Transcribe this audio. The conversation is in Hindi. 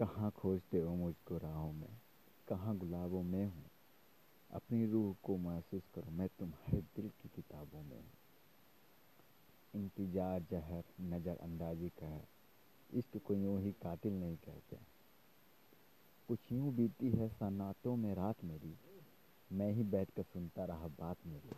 कहाँ खोजते हो मुझको राहों में? कहाँ गुलाबों में हूँ? अपनी रूह को महसूस करो, मैं तुम्हारे दिल की किताबों में हूँ। इंतज़ार, जहर नज़र अंदाजी का है इश्क को यूँ ही कातिल नहीं कहते कुछ यूँ बीती है सनातों में रात मेरी, मैं ही बैठ कर सुनता रहा बात मेरी।